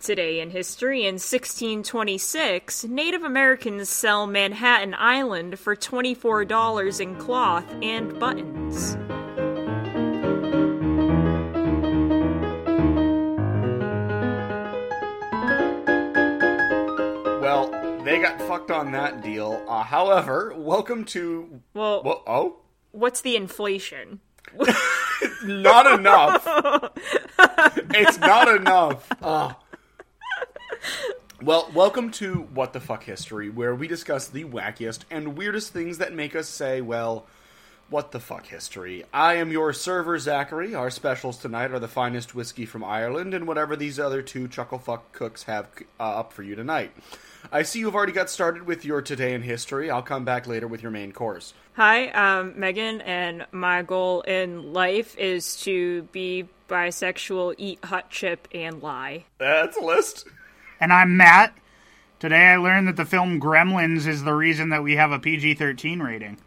Today in history, in 1626, Native Americans sell Manhattan Island for $24 in cloth and buttons. Well, they got fucked on that deal. Uh, however, welcome to. Well, Well, oh, what's the inflation? not enough. it's not enough. Uh, well, welcome to What the Fuck History, where we discuss the wackiest and weirdest things that make us say, well, what the fuck history. I am your server, Zachary. Our specials tonight are the finest whiskey from Ireland and whatever these other two chucklefuck cooks have uh, up for you tonight. I see you've already got started with your Today in History. I'll come back later with your main course. Hi, I'm Megan, and my goal in life is to be bisexual, eat hot chip, and lie. That's a list. And I'm Matt. Today I learned that the film Gremlins is the reason that we have a PG 13 rating.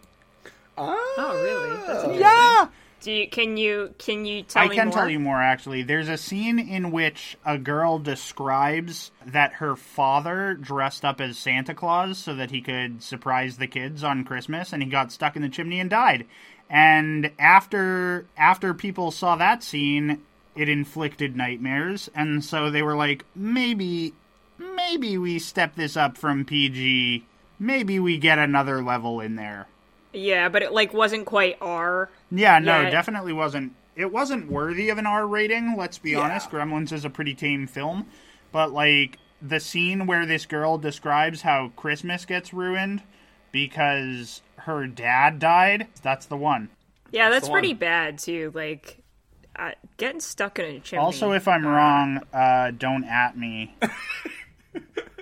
Oh, really? That's. Yeah! Do you, can you can you tell me more? I me can more? tell you more actually. There's a scene in which a girl describes that her father dressed up as Santa Claus so that he could surprise the kids on Christmas and he got stuck in the chimney and died. And after after people saw that scene, it inflicted nightmares and so they were like maybe maybe we step this up from PG. Maybe we get another level in there. Yeah, but it like wasn't quite R. Yeah, no, Yeah. definitely wasn't. It wasn't worthy of an R rating. Let's be honest. Gremlins is a pretty tame film, but like the scene where this girl describes how Christmas gets ruined because her dad died. That's the one. Yeah, that's the pretty one. bad too. Like uh, getting stuck in a chimney. Also, if I'm wrong, uh, don't at me.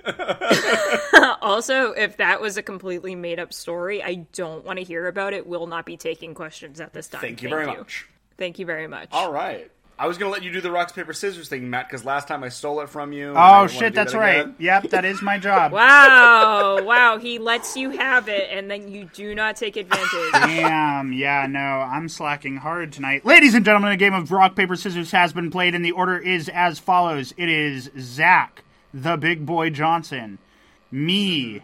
also, if that was a completely made up story, I don't want to hear about it. Will not be taking questions at this time. Thank you very much. Thank you very much. All right. I was going to let you do the rocks, paper, scissors thing, Matt, because last time I stole it from you. Oh shit, that's that right. Yep, that is my job. Wow, wow, he lets you have it and then you do not take advantage. Damn, yeah, no, I'm slacking hard tonight. Ladies and gentlemen, a game of rock, paper, scissors has been played, and the order is as follows it is Zach, the big boy Johnson, me.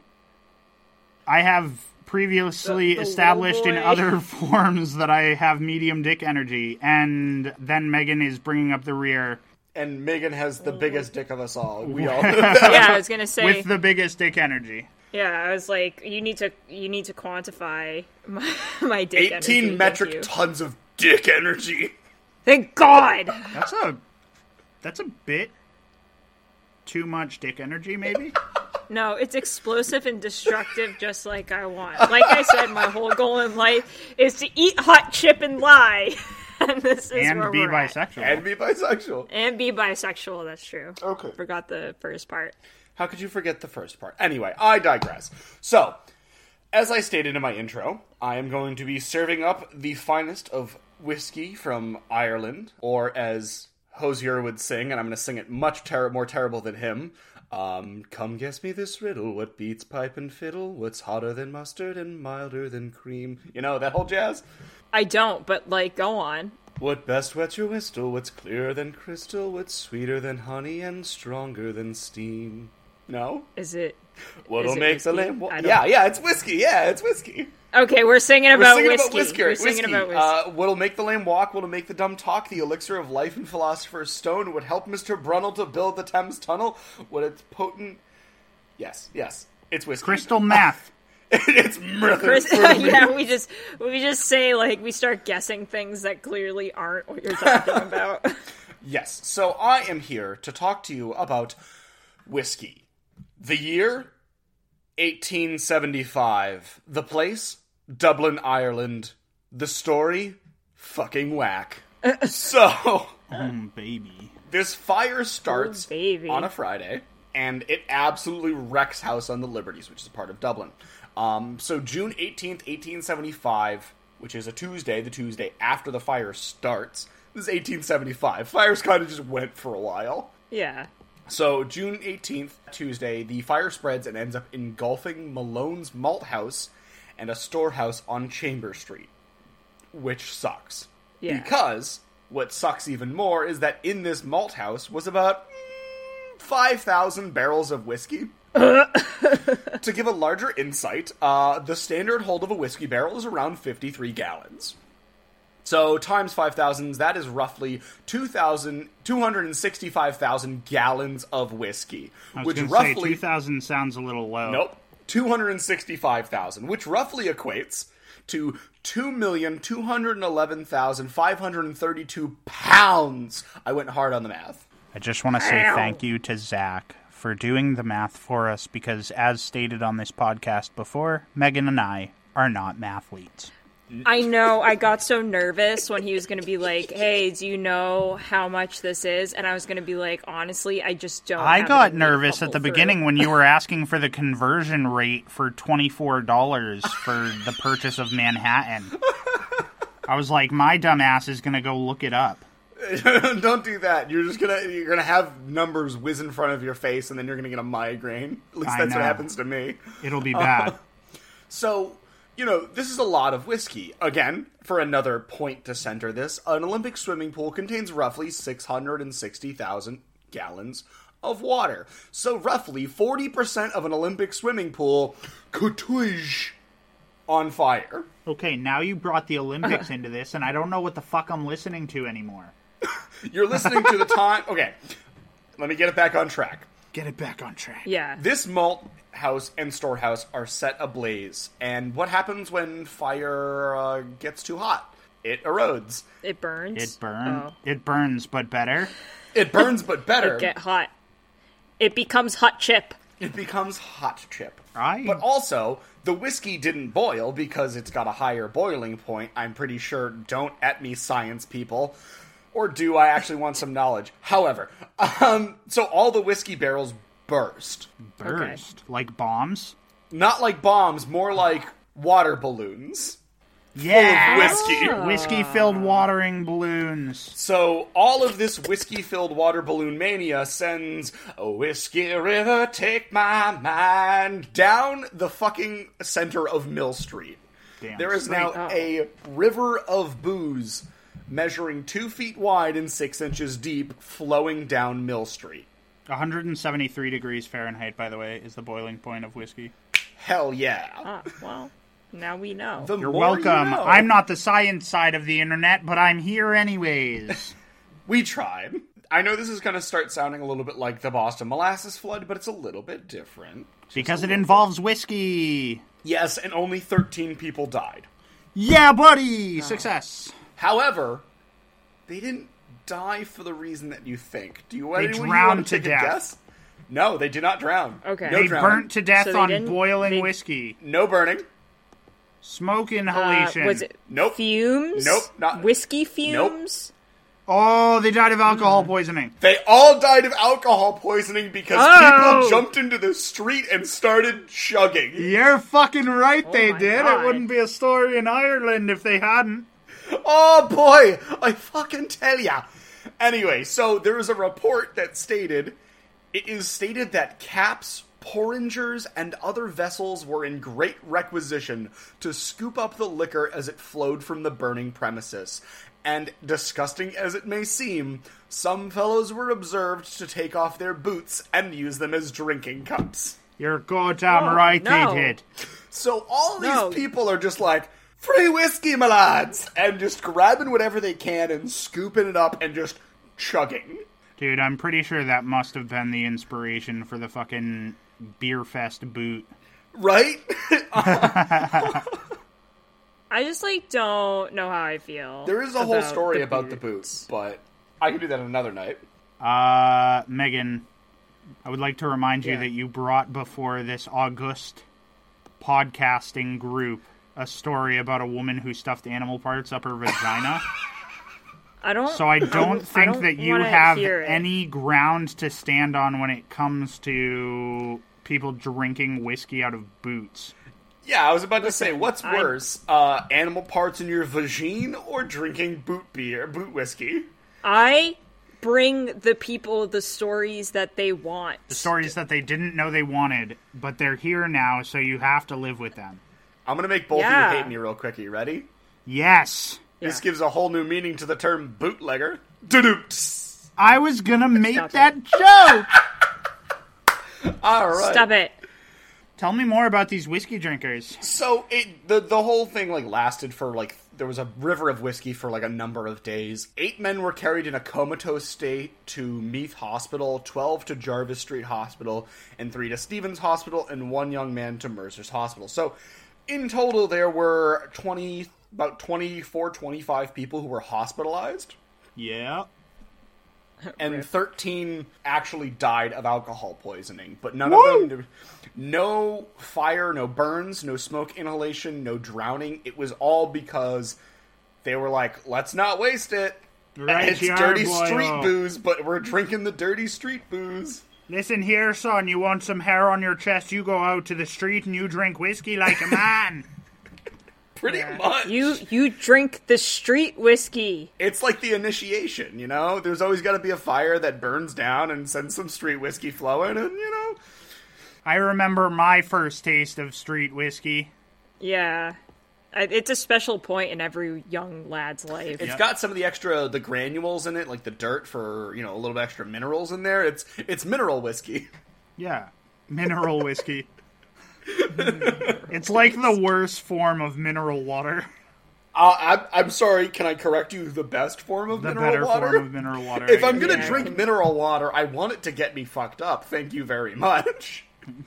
I have previously The- the established in other forms that I have medium dick energy, and then Megan is bringing up the rear And Megan has the biggest dick of us all. We all. yeah, I was gonna say with the biggest dick energy. Yeah, I was like, you need to you need to quantify my, my dick 18 thank metric tons of dick energy. Thank God. That's a that's a bit too much dick energy, maybe. No, it's explosive and destructive, just like I want. Like I said, my whole goal in life is to eat hot chip and lie, and this is and where be we're at. bisexual. And be bisexual. and be bisexual. That's true. Okay. Forgot the first part. How could you forget the first part? Anyway, I digress. So, as I stated in my intro, I am going to be serving up the finest of whiskey from Ireland, or as Hozier would sing, and I'm going to sing it much ter- more terrible than him. Um, come guess me this riddle. What beats pipe and fiddle? What's hotter than mustard and milder than cream? You know, that whole jazz? I don't, but like, go on. What best wets your whistle? What's clearer than crystal? What's sweeter than honey and stronger than steam? No? Is it? What'll Is it make the whiskey? lamb? wa- Yeah, yeah, it's whiskey. Yeah, it's whiskey. Okay, we're singing We're about singing whiskey. about whiskey. We're singing whiskey. about whiskey. Uh, what'll make the lame walk? What'll make the dumb talk? The elixir of life and philosopher's stone would help Mister Brunel to build the Thames Tunnel. What it's potent. Yes, yes, it's whiskey. Crystal meth. it's murder. Chris, for yeah, we just we just say like we start guessing things that clearly aren't what you're talking about. Yes. So I am here to talk to you about whiskey. The year 1875. The place Dublin, Ireland. The story fucking whack. so Oh, baby. This fire starts Oh, baby. on a Friday, and it absolutely wrecks House on the Liberties, which is a part of Dublin. Um, so June 18th, 1875, which is a Tuesday, the Tuesday after the fire starts. This is 1875. Fires kind of just went for a while. Yeah. So, June 18th, Tuesday, the fire spreads and ends up engulfing Malone's Malt House and a storehouse on Chamber Street, which sucks. Yeah. Because what sucks even more is that in this malt house was about mm, 5,000 barrels of whiskey. to give a larger insight, uh, the standard hold of a whiskey barrel is around 53 gallons. So times 5,000, that is roughly 2,000 265,000 gallons of whiskey. I was which roughly 2,000 sounds a little low. Nope. 265,000, which roughly equates to 2,211,532 pounds. I went hard on the math. I just want to say thank you to Zach for doing the math for us because, as stated on this podcast before, Megan and I are not mathletes. I know. I got so nervous when he was going to be like, "Hey, do you know how much this is?" And I was going to be like, "Honestly, I just don't." I have got in me to nervous at the through." beginning when you were asking for the conversion rate for $24 for the purchase of Manhattan. I was like, my dumbass is going to go look it up. Don't do that. You're just gonna you're gonna have numbers whiz in front of your face, and then you're gonna get a migraine. At least I that's what happens to me. It'll be bad. So, you know, this is a lot of whiskey. Again, for another point to center this, an Olympic swimming pool contains roughly 660,000 gallons of water. So, roughly 40% of an Olympic swimming pool could twitch on fire. okay, now you brought the Olympics into this, and I don't know what the fuck I'm listening to anymore. You're listening to the time. Okay, let me get it back on track. Get it back on track. Yeah. This malt house and storehouse are set ablaze, and what happens when fire uh, gets too hot? It erodes. It burns. It burns. Oh. It burns, but better. It burns, but better. It get hot. It becomes hot chip. it becomes hot chip. Right. But also, the whiskey didn't boil because it's got a higher boiling point. I'm pretty sure. Don't at me, science people. Or do I actually want some knowledge? However, um, so all the whiskey barrels burst. Burst like bombs. Not like bombs, more like water balloons. Yeah, whiskey. Oh. whiskey filled watering balloons. So all of this whiskey-filled water balloon mania sends a whiskey river take my mind down the fucking center of Mill Street. Damn There is now Oh. a river of booze measuring two feet wide and six inches deep flowing down Mill Street. 173 degrees Fahrenheit, by the way, is the boiling point of whiskey. Hell yeah. Ah, well, now we know. The You're more you welcome. know. I'm not the science side of the internet, but I'm here anyways. We tried. I know this is going to start sounding a little bit like the Boston molasses flood, but it's a little bit different. because it involves whiskey. Yes, and only 13 people died. Yeah, buddy! Success. However, they didn't die for the reason that you think. Do you, They anyone you want to take a death. guess? No, they did not drown. Okay. No They drowning. burnt to death So on boiling they- whiskey. No burning. Smoke Uh, inhalation. was it Nope. fumes? Nope, not- whiskey fumes. Nope. Oh, they died of alcohol poisoning. They all died of alcohol poisoning because Oh. people jumped into the street and started chugging. You're fucking right, they did. God. It wouldn't be a story in Ireland if they hadn't. Oh boy, I fucking tell ya. Anyway, so there is a report that stated it is stated that caps, porringers, and other vessels were in great requisition to scoop up the liquor as it flowed from the burning premises. And disgusting as it may seem, some fellows were observed to take off their boots and use them as drinking cups. You're goddamn Oh, right, no. they did. So all these No. people are just like, free whiskey, my lads! And just grabbing whatever they can and scooping it up and just chugging. Dude, I'm pretty sure that must have been the inspiration for the fucking Beerfest boot. Right? I just like don't know how I feel. there is a whole story the about the boots. boots, but I can do that another night. Uh, Megan, I would like to remind you Yeah. that you brought before this august podcasting group a story about a woman who stuffed animal parts up her vagina. I don't. So I don't I think don't that you have any ground to stand on when it comes to people drinking whiskey out of boots. Yeah, I was about to say, what's I- worse, uh, animal parts in your vagine or drinking boot beer, boot whiskey? I bring the people the stories that they want. The stories that they didn't know they wanted, but they're here now, so you have to live with them. I'm gonna make both Yeah. of you hate me real quick. Are you ready? Yes. This Yeah. gives a whole new meaning to the term bootlegger. Doo-doo-ts. I was gonna make that joke. All right. Stop it. Tell me more about these whiskey drinkers. So it the the whole thing like lasted for like there was a river of whiskey for like a number of days. Eight men were carried in a comatose state to Meath Hospital, twelve to Jervis Street Hospital, and three to Steevens Hospital, and one young man to Mercer's Hospital. So in total there were 20 about 24 25 people who were hospitalized Yeah. and 13 actually died of alcohol poisoning, but none of them. No fire, no burns, no smoke inhalation, no drowning. It was all because they were like, let's not waste it. Right it's dirty boyo. street booze, but we're drinking the dirty street booze. Listen here, son. You want some hair on your chest? You go out to the street and you drink whiskey like a man. Pretty much. You you drink the street whiskey. It's like the initiation, you know? There's always got to be a fire that burns down and sends some street whiskey flowing, and, you know. I remember my first taste of street whiskey. Yeah. I- It's a special point in every young lad's life. It's got some of the extra the granules in it, like the dirt for you know a little bit extra minerals in there. It's it's mineral whiskey. Yeah, mineral whiskey. it's like the worst form of mineral water. Uh, I'm I'm sorry. Can I correct you? The best form of The mineral better water. form of mineral water. if I I'm gonna Yeah. drink mineral water, I want it to get me fucked up. Thank you very much.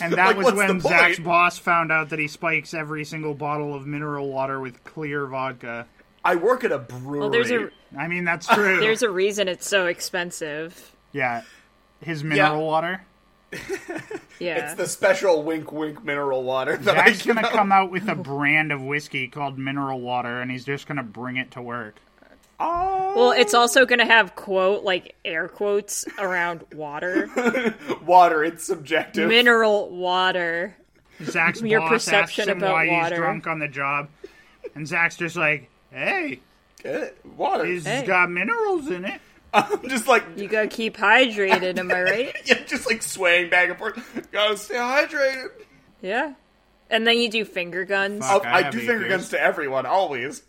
and that like, was when? Zach's boss found out that he spikes every single bottle of mineral water with clear vodka. I work at a brewery. well, there's a I mean, that's true. there's a reason it's so expensive. yeah, his mineral Yeah. water. Yeah. It's the special wink wink mineral water that Zach's gonna come out with a brand of whiskey called mineral water, and he's just gonna bring it to work. Oh, well, it's oh. also going to have quote like air quotes around water. water. It's subjective. Mineral water. Zach's Your boss perception asks him about why water. he's drunk on the job, and Zach's just like, "Hey, Get? Water. it's Hey. got minerals in it." I'm just like You got to keep hydrated, am I right? yeah, just like swaying back and forth. Gotta stay hydrated. Yeah. And then you do finger guns. Fuck. Oh, I I, do eight finger guns to everyone always.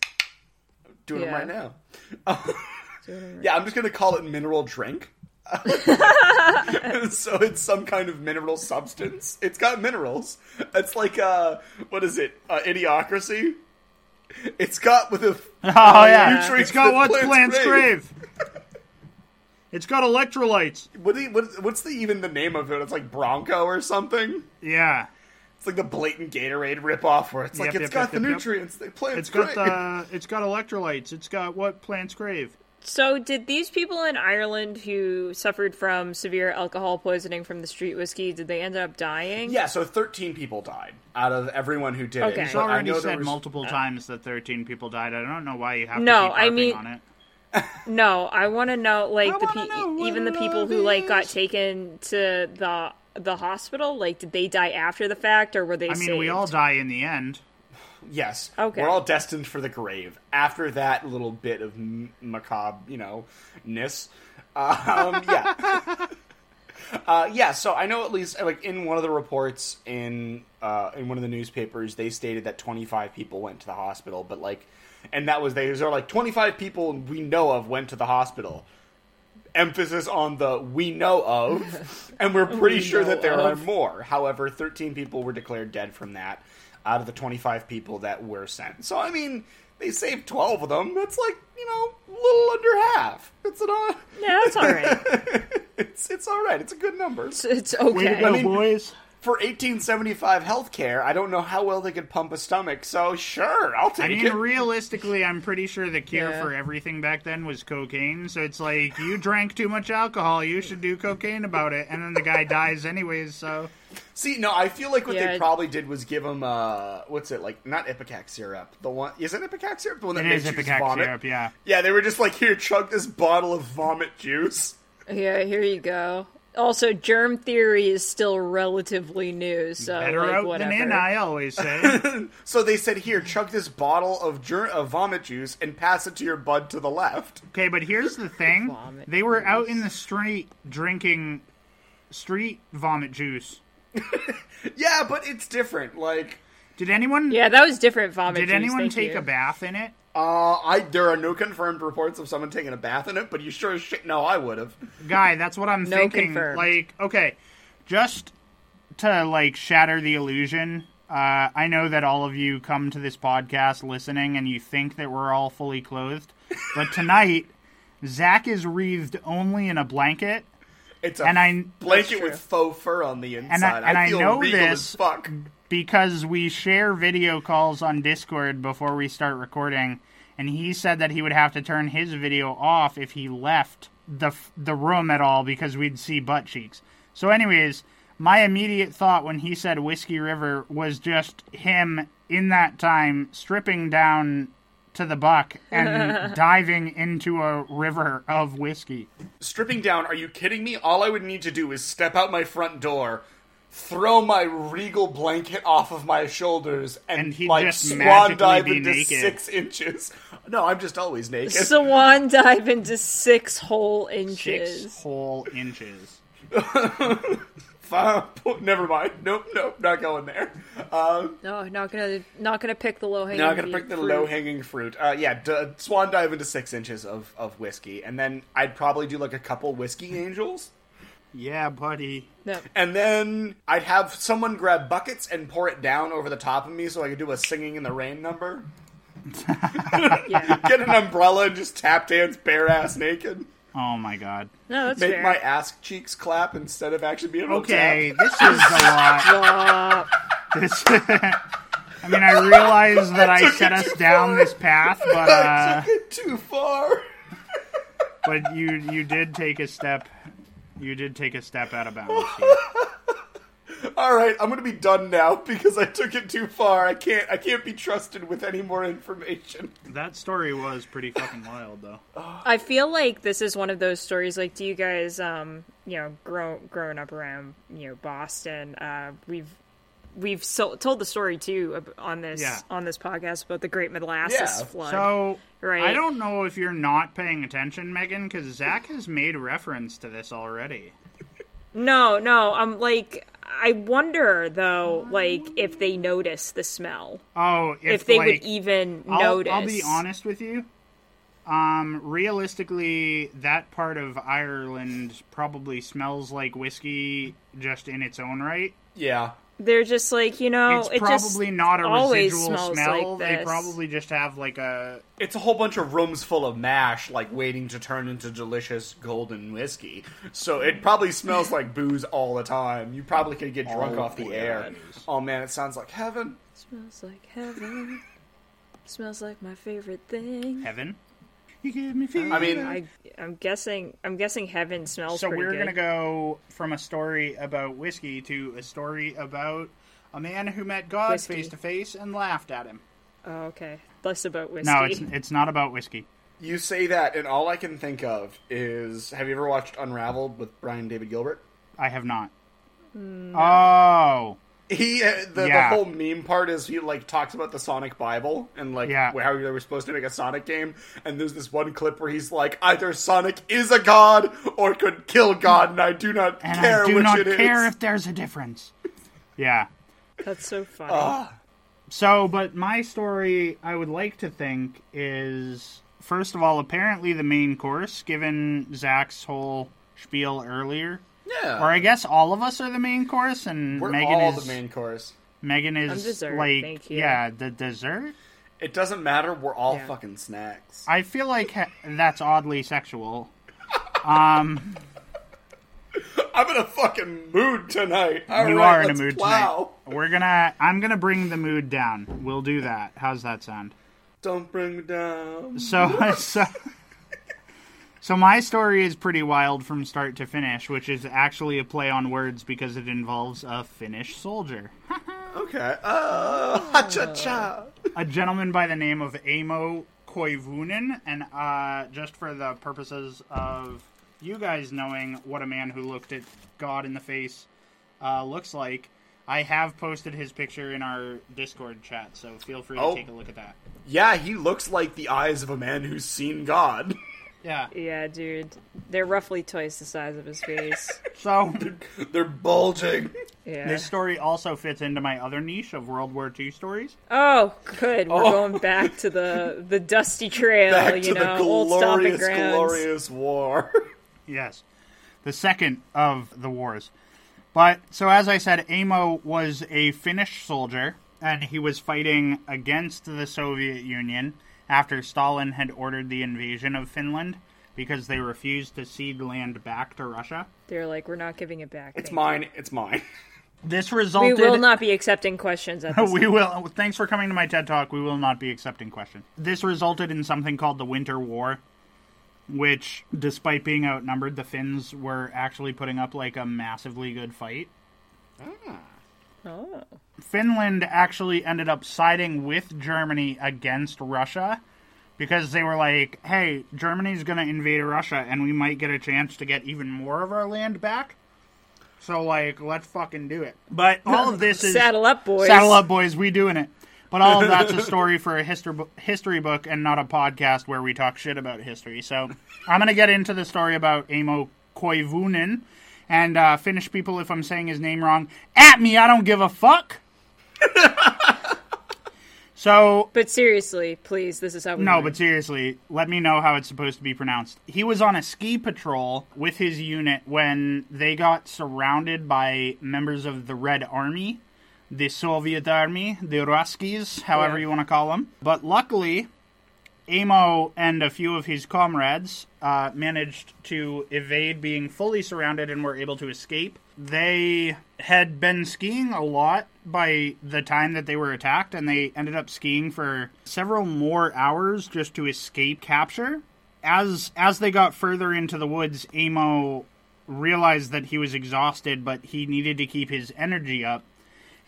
Doing them right now. Yeah, I'm just gonna call it mineral drink. so it's some kind of mineral substance. It's got minerals. It's like uh, what is it? Uh, idiocracy. It's got with a Oh yeah, nutrients it's got that what plants plants crave. crave. it's got electrolytes. What, do you- what what's the even the name of it? It's like Bronco or something. Yeah, It's like the blatant Gatorade ripoff where it's like Yep, it's yep, got yep, the yep, yep. nutrients they plants it's got the it's got electrolytes. It's got what plants crave. So, did these people in Ireland who suffered from severe alcohol poisoning from the street whiskey, did they end up dying? Yeah, so 13 people died out of everyone who did Okay. it. He's But I already know there said was- multiple uh, times that 13 people died. I don't know why you have No, to keep I mean- on it. No, I want to know, like, I the pe- know even the people who like got taken to the the hospital. Like, did they die after the fact, or were they? I mean, we all die in the end. Yes. Okay. We're all destined for the grave. After that little bit of m- macabre, you know, ness. Um, yeah. uh, yeah, so I know at least, like, in one of the reports in, uh, in one of the newspapers, they stated that 25 people went to the hospital, but, like, and that was, they There were like, 25 people we know of went to the hospital. Emphasis on the we know of, and we're pretty We sure that there are more. However, 13 people were declared dead from that out of the 25 people that were sent. So, I mean, they saved 12 of them. That's like, you know, a little under half. It's an, uh, Yeah, that's all right. it's, it's all right. It's a good number. It's, it's Way to okay. go, mean- boys. For 1875 healthcare, I don't know how well they could pump a stomach. So sure, I'll take it. I mean, it. realistically, I'm pretty sure the cure Yeah. for everything back then was cocaine. So it's like you drank too much alcohol, you should do cocaine about it, and then the guy dies anyways. So See, no, I feel like what Yeah. they probably did was give him uh, what's it like? Not ipecac syrup. The one is it ipecac syrup? The one that it is makes you ipecac vomit. syrup, yeah. Yeah, they were just like, here, chug this bottle of vomit juice. Yeah, here you go. Also, germ theory is still relatively new, so Better like, out whatever. than in, I always say. So they said, here, chug this bottle of, ger- of vomit juice and pass it to your bud to the left. okay, but here's the thing: Vomit they were out in the street drinking street vomit juice. Yeah, but it's different. Like, Did anyone? Yeah, that was different vomit. Juice. Did juice, anyone thank take you. a bath in it? Uh, I there are no confirmed reports of someone taking a bath in it, but you sure as shit know I would have. Guy, that's what I'm No thinking. confirmed. Like, okay, just to like shatter the illusion. Uh, I know that all of you come to this podcast listening and you think that we're all fully clothed, but tonight Zach is wreathed only in a blanket, It's a and I blanket with faux fur on the inside. and I, and I feel know regal this as fuck. Because we share video calls on Discord before we start recording, and he said that he would have to turn his video off if he left the the room at all because we'd see butt cheeks. So, anyways, my immediate thought when he said Whiskey River was just him in that time stripping down to the buck and diving into a river of whiskey. Stripping down, are you kidding me? All I would need to do is step out my front door, throw my regal blanket off of my shoulders, and, And he'd like just swan dive into naked. six inches. No, I'm just always naked. Swan dive into six whole inches. Six whole inches. Never mind. Nope, nope, not going there. Um, No, not gonna not gonna pick the low hanging. Now I'm gonna pick the low hanging fruit. Uh, yeah, d- swan dive into six inches of, of whiskey, and then I'd probably do like a couple whiskey angels, Yeah, buddy. No. and then I'd have someone grab buckets and pour it down over the top of me, so I could do a singing in the rain number. Yeah. Get an umbrella and just tap dance bare ass naked. Oh my god. No, that's Make fair. my ass cheeks clap instead of actually being able to Okay, this is a lot. This, I mean, I realize that I took set us down far. this path, but I uh, took it too far. but you you did take a step. You did take a step out of bounds. All right, I'm gonna be done now because I took it too far. I can't. I can't be trusted with any more information. That story was pretty fucking wild, though. I feel like this is one of those stories. Like, do you guys, um, you know, grow growing up around, you know, Boston? Uh, we've we've so, told the story too on this Yeah. on this podcast about the Great Molasses Yeah. Flood. So Right. I don't know if you're not paying attention, Megan, because Zach has made reference to this already. no, no, I'm like, I wonder though, like if they notice the smell, Oh, if, if, they like, would even I'll, notice. I'll be honest with you. Um, realistically, that part of Ireland probably smells like whiskey just in its own right. Yeah. They're just like you know, it's it probably just not a always residual smell. Like they probably just have like a It's a whole bunch of rooms full of mash, like waiting to turn into delicious golden whiskey. So it probably smells like booze all the time. You probably could get drunk oh, off the air. Oh man, it sounds like heaven. Smells like heaven. Smells like my favorite thing. heaven. You give me fever. I mean, I, I'm guessing. I'm guessing heaven smells. so pretty we're good. gonna go from a story about whiskey to a story about a man who met God face to face and laughed at him. Oh, okay. Less about whiskey. No, it's it's not about whiskey. You say that, and all I can think of is have you ever watched Unraveled with Brian David Gilbert? I have not. Hmm, oh, He uh, the, Yeah. the whole meme part is he like talks about the Sonic Bible and like Yeah. how they were supposed to make a Sonic game, and there's this one clip where he's like, either Sonic is a god or could kill God, and I do not and care I do which not it is. care if there's a difference. Yeah. That's so funny. Ah. So, but my story, I would like to think, is first of all, apparently the main course, given Zach's whole spiel earlier. Yeah, Or I guess all of us are the main course, and we're Megan all is the main course. Megan is dessert, like thank you. yeah, the dessert. It doesn't matter. We're all Yeah. fucking snacks. I feel like ha- that's oddly sexual. Um, I I'm in a fucking mood tonight. All you right, are in a mood plow. tonight. We're gonna. I'm gonna bring the mood down. We'll do that. How's that sound? Don't bring me down. So, so, so my story is pretty wild from start to finish, which is actually a play on words because it involves a Finnish soldier, Okay. Uh, ha cha cha. a gentleman by the name of Amo Koivunen, and uh, just for the purposes of you guys knowing what a man who looked at God in the face uh, looks like. I have posted his picture in our Discord chat, so feel free to Oh. take a look at that. Yeah, he looks like the eyes of a man who's seen God. Yeah. Yeah, dude. They're roughly twice the size of his face. So They're bulging. Yeah. this story also fits into my other niche of World War II stories. Oh, good. We're Oh. going back to the the dusty trail, Back you to know, the old stomping glorious, grounds. glorious war. Yes. The second of the wars. But, so as I said, Amo was a Finnish soldier, and he was fighting against the Soviet Union after Stalin had ordered the invasion of Finland because they refused to cede land back to Russia. They're like, we're not giving it back. It's thank mine. It's mine. This you. We will not be accepting questions at this we will. Thanks for coming to my TED Talk. We will not be accepting questions. This resulted in something called the Winter War, which, despite being outnumbered, the Finns were actually putting up like a massively good fight. Ah. Oh. Finland actually ended up siding with Germany against Russia because they were like, hey, Germany's going to invade Russia and we might get a chance to get even more of our land back. So, like, let's fucking do it. But all of this is. Saddle up, boys. Saddle up, boys. We doing it. But all of that's a story for a history history book and not a podcast where we talk shit about history. So I'm gonna get into the story about Amo Koivunen and uh, Finnish people. If I'm saying his name wrong, at me. I don't give a fuck. so But seriously, please, this is how we no, learn. but seriously, let me know how it's supposed to be pronounced. He was on a ski patrol with his unit when they got surrounded by members of the Red Army, the Soviet Army, the Ruskies, however Yeah. you want to call them. But luckily, Amo and a few of his comrades uh, managed to evade being fully surrounded and were able to escape. They had been skiing a lot by the time that they were attacked, and they ended up skiing for several more hours just to escape capture. As as they got further into the woods, Amo realized that he was exhausted, but he needed to keep his energy up.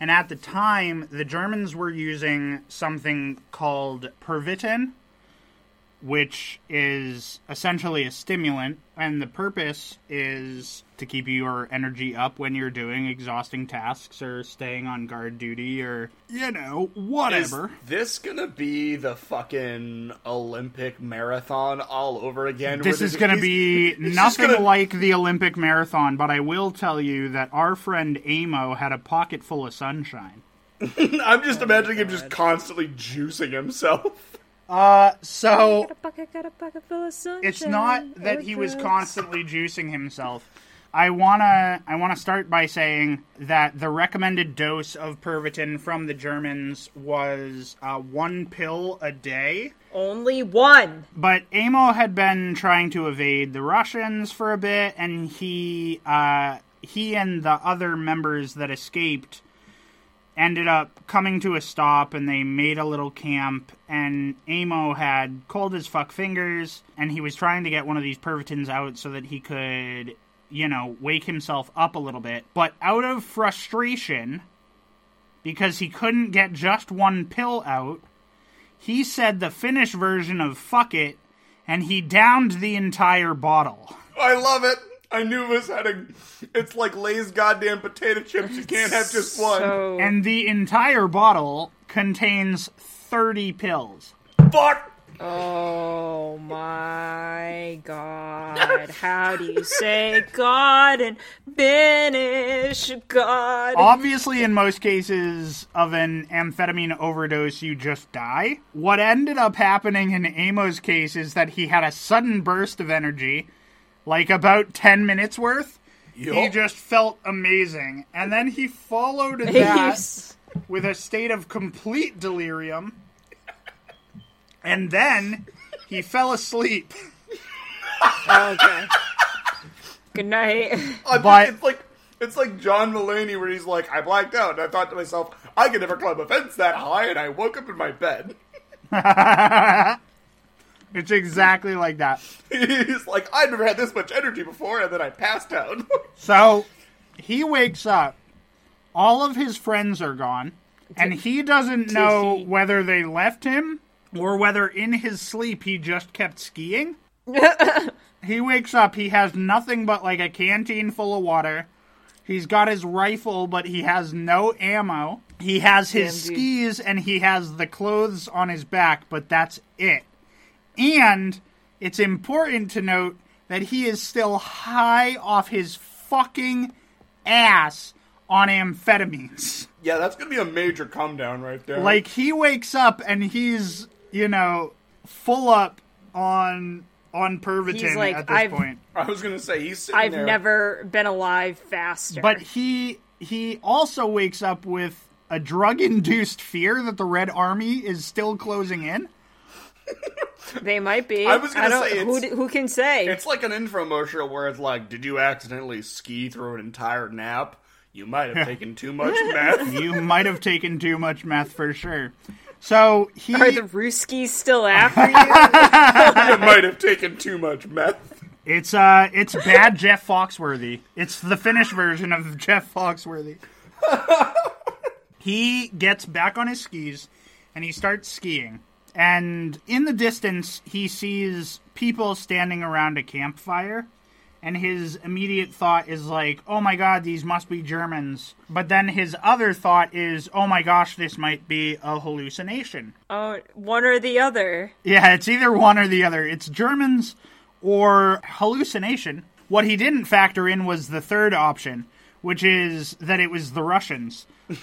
And at the time, the Germans were using something called Pervitin, which is essentially a stimulant, and the purpose is to keep your energy up when you're doing exhausting tasks or staying on guard duty or, you know, Is whatever. this gonna be the fucking Olympic marathon all over again? This is going to be nothing gonna- like the Olympic marathon, but I will tell you that our friend Amo had a pocket full of sunshine. I'm just imagining him just constantly juicing himself. Uh, so Got a bucket, got a bucket full of sunshine. it's not that or he was constantly juicing himself. I wanna I wanna start by saying that the recommended dose of Pervitin from the Germans was uh, one pill a day. Only one. But Amo had been trying to evade the Russians for a bit, and he uh, he and the other members that escaped ended up coming to a stop, and they made a little camp. And Amo had cold as fuck fingers, and he was trying to get one of these Pervitins out so that he could, you know, wake himself up a little bit. But out of frustration, because he couldn't get just one pill out, he said the Finnish version of fuck it, and he downed the entire bottle. I love it. I knew it was heading. It's like Lay's goddamn potato chips. You can't have just one. So And the entire bottle contains 30 pills. Fuck. Oh my god. How do you say God and Finnish God? Obviously, in most cases of an amphetamine overdose, you just die. What ended up happening in Amo's case is that he had a sudden burst of energy, like about 10 minutes worth. He just felt amazing. And then he followed that with a state of complete delirium. And then he fell asleep. Oh, okay. Good night. I But- it's like it's like John Mulaney where he's like, I blacked out, and I thought to myself, I could never climb a fence that high, and I woke up in my bed. It's exactly like that. he's like, I've never had this much energy before, and then I passed out. So he wakes up. All of his friends are gone, and he doesn't know whether they left him or whether in his sleep he just kept skiing. he wakes up. He has nothing but like a canteen full of water. He's got his rifle, but he has no ammo. He has his Damn, skis and he has the clothes on his back, but that's it. And it's important to note that he is still high off his fucking ass on amphetamines. yeah, that's gonna be a major come down right there. Like he wakes up and he's, you know, full up on on Pervitin He's like, at this I've- point. I was gonna say, he's sitting I've there. never been alive faster. But he he also wakes up with a drug-induced fear that the Red Army is still closing in. They might be. I was gonna don't, say, who, it's- d- who can say? It's like an infomercial where it's like, did you accidentally ski through an entire nap? You might have taken too much meth. You might have taken too much meth for sure. So he Are the Ruskies still after you? you might have taken too much meth. It's uh, it's bad Jeff Foxworthy. It's the Finnish version of Jeff Foxworthy. he gets back on his skis and he starts skiing. And in the distance, he sees people standing around a campfire. And his immediate thought is like, oh my god, these must be Germans. But then his other thought is, oh my gosh, this might be a hallucination. oh, one or the other. Yeah, it's either one or the other. It's Germans or hallucination. What he didn't factor in was the third option, which is that it was the Russians.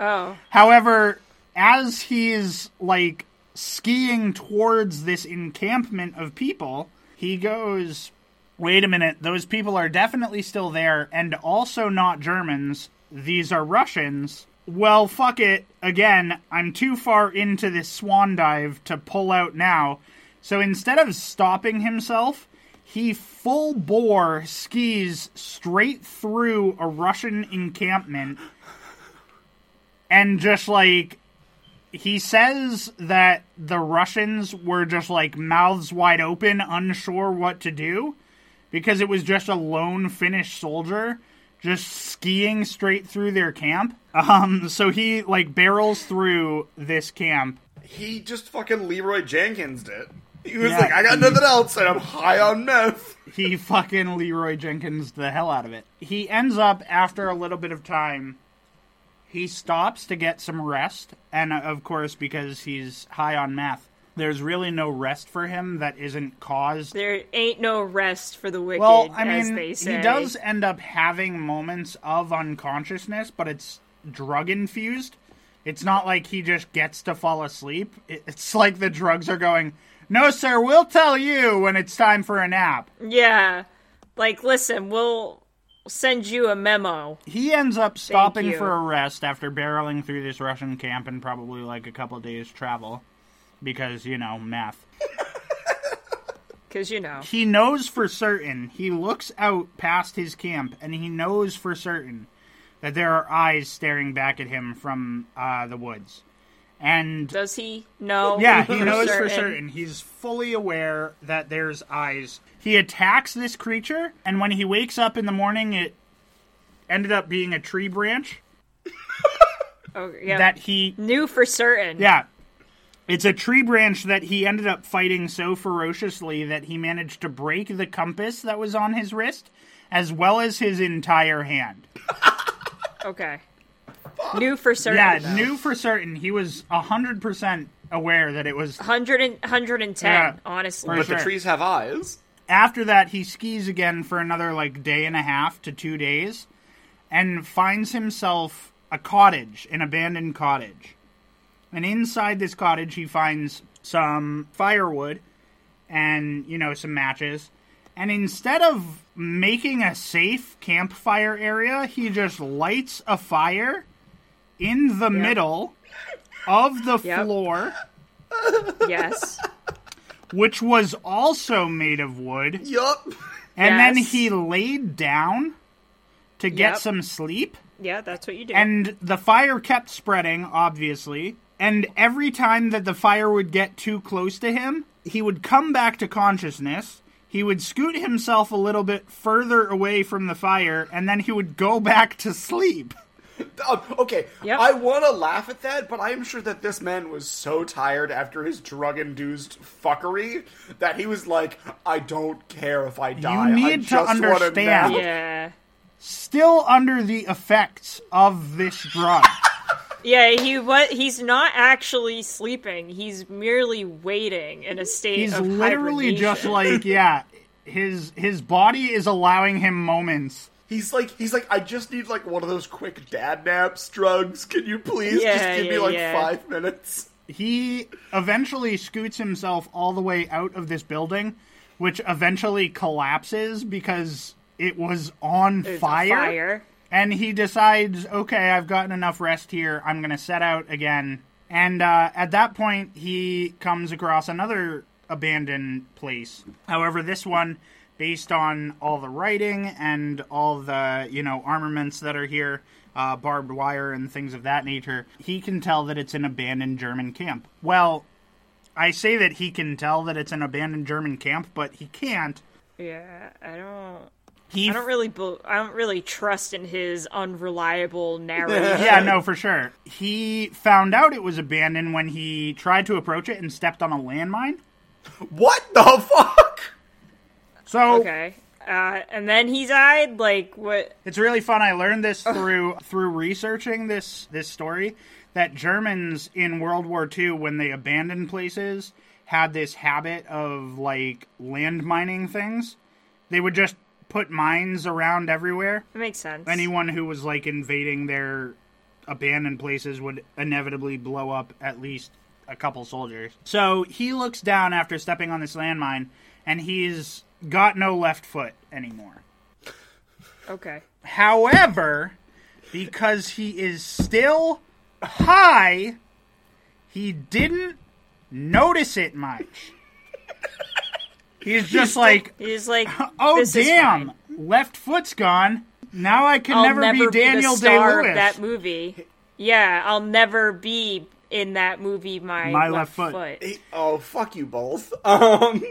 Oh, However, as he's like skiing towards this encampment of people, he goes, Wait a minute, those people are definitely still there and also not Germans. These are Russians. Well, fuck it. Again, I'm too far into this swan dive to pull out now. So instead of stopping himself, he full bore skis straight through a Russian encampment and just like he says that the Russians were just like mouths wide open, unsure what to do because it was just a lone Finnish soldier just skiing straight through their camp. Um, so he like barrels through this camp. He just fucking Leroy Jenkins did. He was Yeah. like, I got nothing else, and I'm high on meth. He fucking Leroy Jenkins the hell out of it. He ends up after a little bit of time. He stops to get some rest, and uh, of course, because he's high on meth, there's really no rest for him that isn't caused there ain't no rest for the wicked, Well, I mean, he does end up having moments of unconsciousness, but it's drug infused. It's not like he just gets to fall asleep. It's like the drugs are going, No, sir, we'll tell you when it's time for a nap. Yeah. Like, listen, we'll send you a memo. He ends up stopping for a rest after barreling through this Russian camp in probably like a couple days' travel. Because, you know, math. Because, you know. he knows for certain he looks out past his camp and he knows for certain that there are eyes staring back at him from uh, the woods and Does he know? yeah he knows for certain he's fully aware that there's eyes he attacks this creature and when he wakes up in the morning it ended up being a tree branch Oh, yeah. that he Knew for certain. yeah. It's a tree branch that he ended up fighting so ferociously that he managed to break the compass that was on his wrist, as well as his entire hand. Okay. Knew for certain. Yeah, though. knew for certain. He was 100% aware that it was. 100 and, 110, Yeah. honestly. But sure. the trees have eyes. After that, he skis again for another, like, day and a half to two days and finds himself a cottage, an abandoned cottage. And inside this cottage, he finds some firewood and, you know, some matches. And instead of making a safe campfire area, he just lights a fire in the middle of the Yep. floor Yes. which was also made of wood. Yup. And then he laid down to get Yep. some sleep. Yeah, that's what you do. And the fire kept spreading, obviously. And every time that the fire would get too close to him, he would come back to consciousness. He would scoot himself a little bit further away from the fire, and then he would go back to sleep. Um, okay, Yep. I want to laugh at that, but I am sure that this man was so tired after his drug-induced fuckery that he was like, "I don't care if I die. You need to just understand- yeah. Still under the effects of this drug. Yeah, he what he's not actually sleeping. He's merely waiting in a state He's of literally just like, yeah, his his body is allowing him moments. He's like, he's like, I just need like one of those quick dad naps drugs. Can you please just Yeah, give me like yeah. five minutes? he eventually scoots himself all the way out of this building, which eventually collapses because it was on fire. fire. And he decides, okay, I've gotten enough rest here. I'm going to set out again. And uh, at that point, he comes across another abandoned place. However, this one, based on all the writing and all the you know armaments that are here, uh, barbed wire and things of that nature, he can tell that it's an abandoned German camp. Well, I say that he can tell that it's an abandoned German camp, but he can't. Yeah, I don't. He I don't really. bel I don't really trust in his unreliable narrative. yeah, no, for sure. He found out it was abandoned when he tried to approach it and stepped on a landmine. What the fuck? So Okay. Uh, and then he died. Like what? it's really fun. I learned this through through researching this this story that Germans in World War II, when they abandoned places, had this habit of like land mining things. They would just put mines around everywhere. It makes sense. anyone who was like invading their abandoned places would inevitably blow up at least a couple soldiers. So he looks down after stepping on this landmine and he's got no left foot anymore. Okay. However, because he is still high, he didn't notice it much. He's just like, He's like, oh this is damn, fine. left foot's gone. Now I can I'll never, never be Daniel the Day star Lewis. of that movie. Yeah, I'll never be in that movie. My, My left, left foot. foot. He- oh, fuck you both. Um,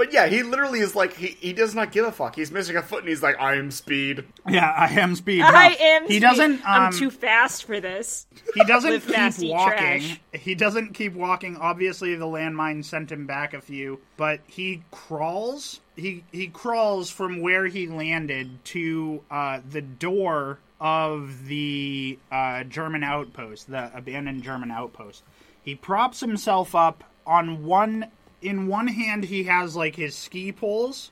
but yeah, he literally is like, he, he does not give a fuck. He's missing a foot and he's like, I am speed. Yeah, I am speed. I No, am. He speed. doesn't. Um, I'm too fast for this. he doesn't live keep eat walking. trash. He doesn't keep walking. Obviously, the landmine sent him back a few, but he crawls. He he crawls from where he landed to uh, the door of the uh, German outpost, the abandoned German outpost. He props himself up on one. In one hand, he has like his ski poles,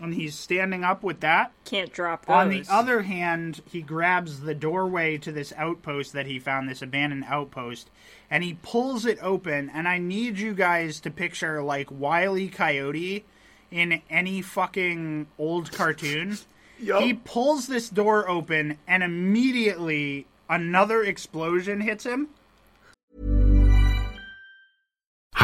and he's standing up with that. Can't drop those. On the other hand, he grabs the doorway to this outpost that he found, this abandoned outpost, and he pulls it open. And I need you guys to picture like Wile E. Coyote in any fucking old cartoon. Yup. He pulls this door open, and immediately another explosion hits him.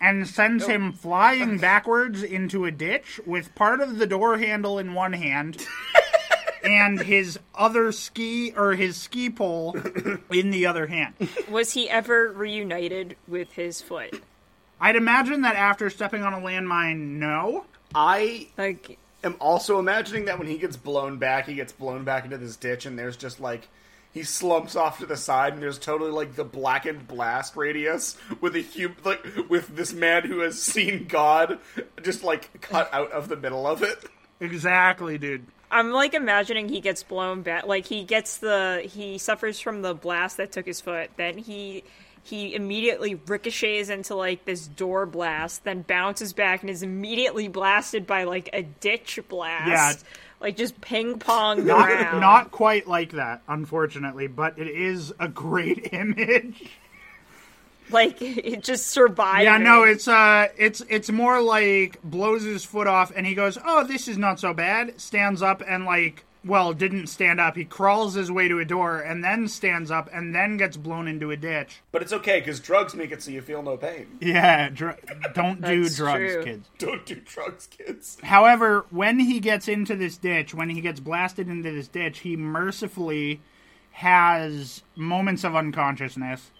And sends him flying backwards into a ditch with part of the door handle in one hand and his other ski or his ski pole in the other hand. Was he ever reunited with his foot? I'd imagine that after stepping on a landmine, no. I Like, am also imagining that when he gets blown back, he gets blown back into this ditch, and there's just like he slumps off to the side, and there's totally like the blackened blast radius with a huge like with this man who has seen God just like cut out of the middle of it. Exactly, dude. I'm like imagining he gets blown back. Like he gets the he suffers from the blast that took his foot. Then he he immediately ricochets into like this door blast, then bounces back and is immediately blasted by like a ditch blast. Yeah. Like just ping pong Not, not quite like that, unfortunately, but it is a great image. like it just survived. Yeah, no, it's uh, it's it's more like blows his foot off, and he goes, "Oh, this is not so bad." Stands up and like, well, didn't stand up. He crawls his way to a door, and then stands up, and then gets blown into a ditch. But it's okay because drugs make it so you feel no pain. Yeah, dr- don't do That's drugs, true. kids. Don't do drugs, kids. However, when he gets into this ditch, when he gets blasted into this ditch, he mercifully has moments of unconsciousness.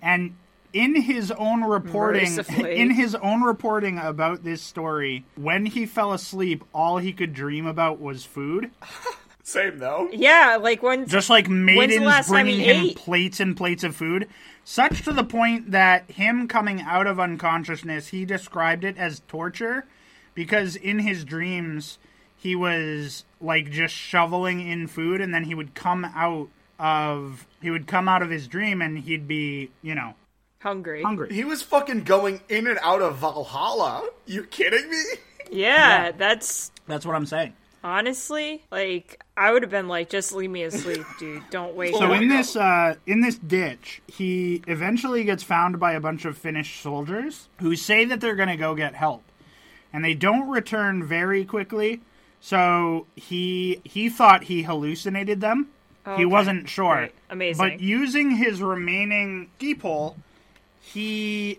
And in his own reporting Mercifully. in his own reporting about this story, when he fell asleep, all he could dream about was food. Same though. Yeah, like when Just like maidens last bringing him ate? plates and plates of food. Such to the point that him coming out of unconsciousness, he described it as torture because in his dreams he was like just shoveling in food and then he would come out of he would come out of his dream and he'd be, you know, hungry. hungry. He was fucking going in and out of Valhalla. You kidding me? Yeah, that's That's what I'm saying. honestly like I would have been like, just leave me asleep, dude. Don't wake So up. in this uh, in this ditch, he eventually gets found by a bunch of Finnish soldiers who say that they're going to go get help, and they don't return very quickly. So he he thought he hallucinated them. He Okay. wasn't sure. Great. Amazing. But using his remaining ski pole, he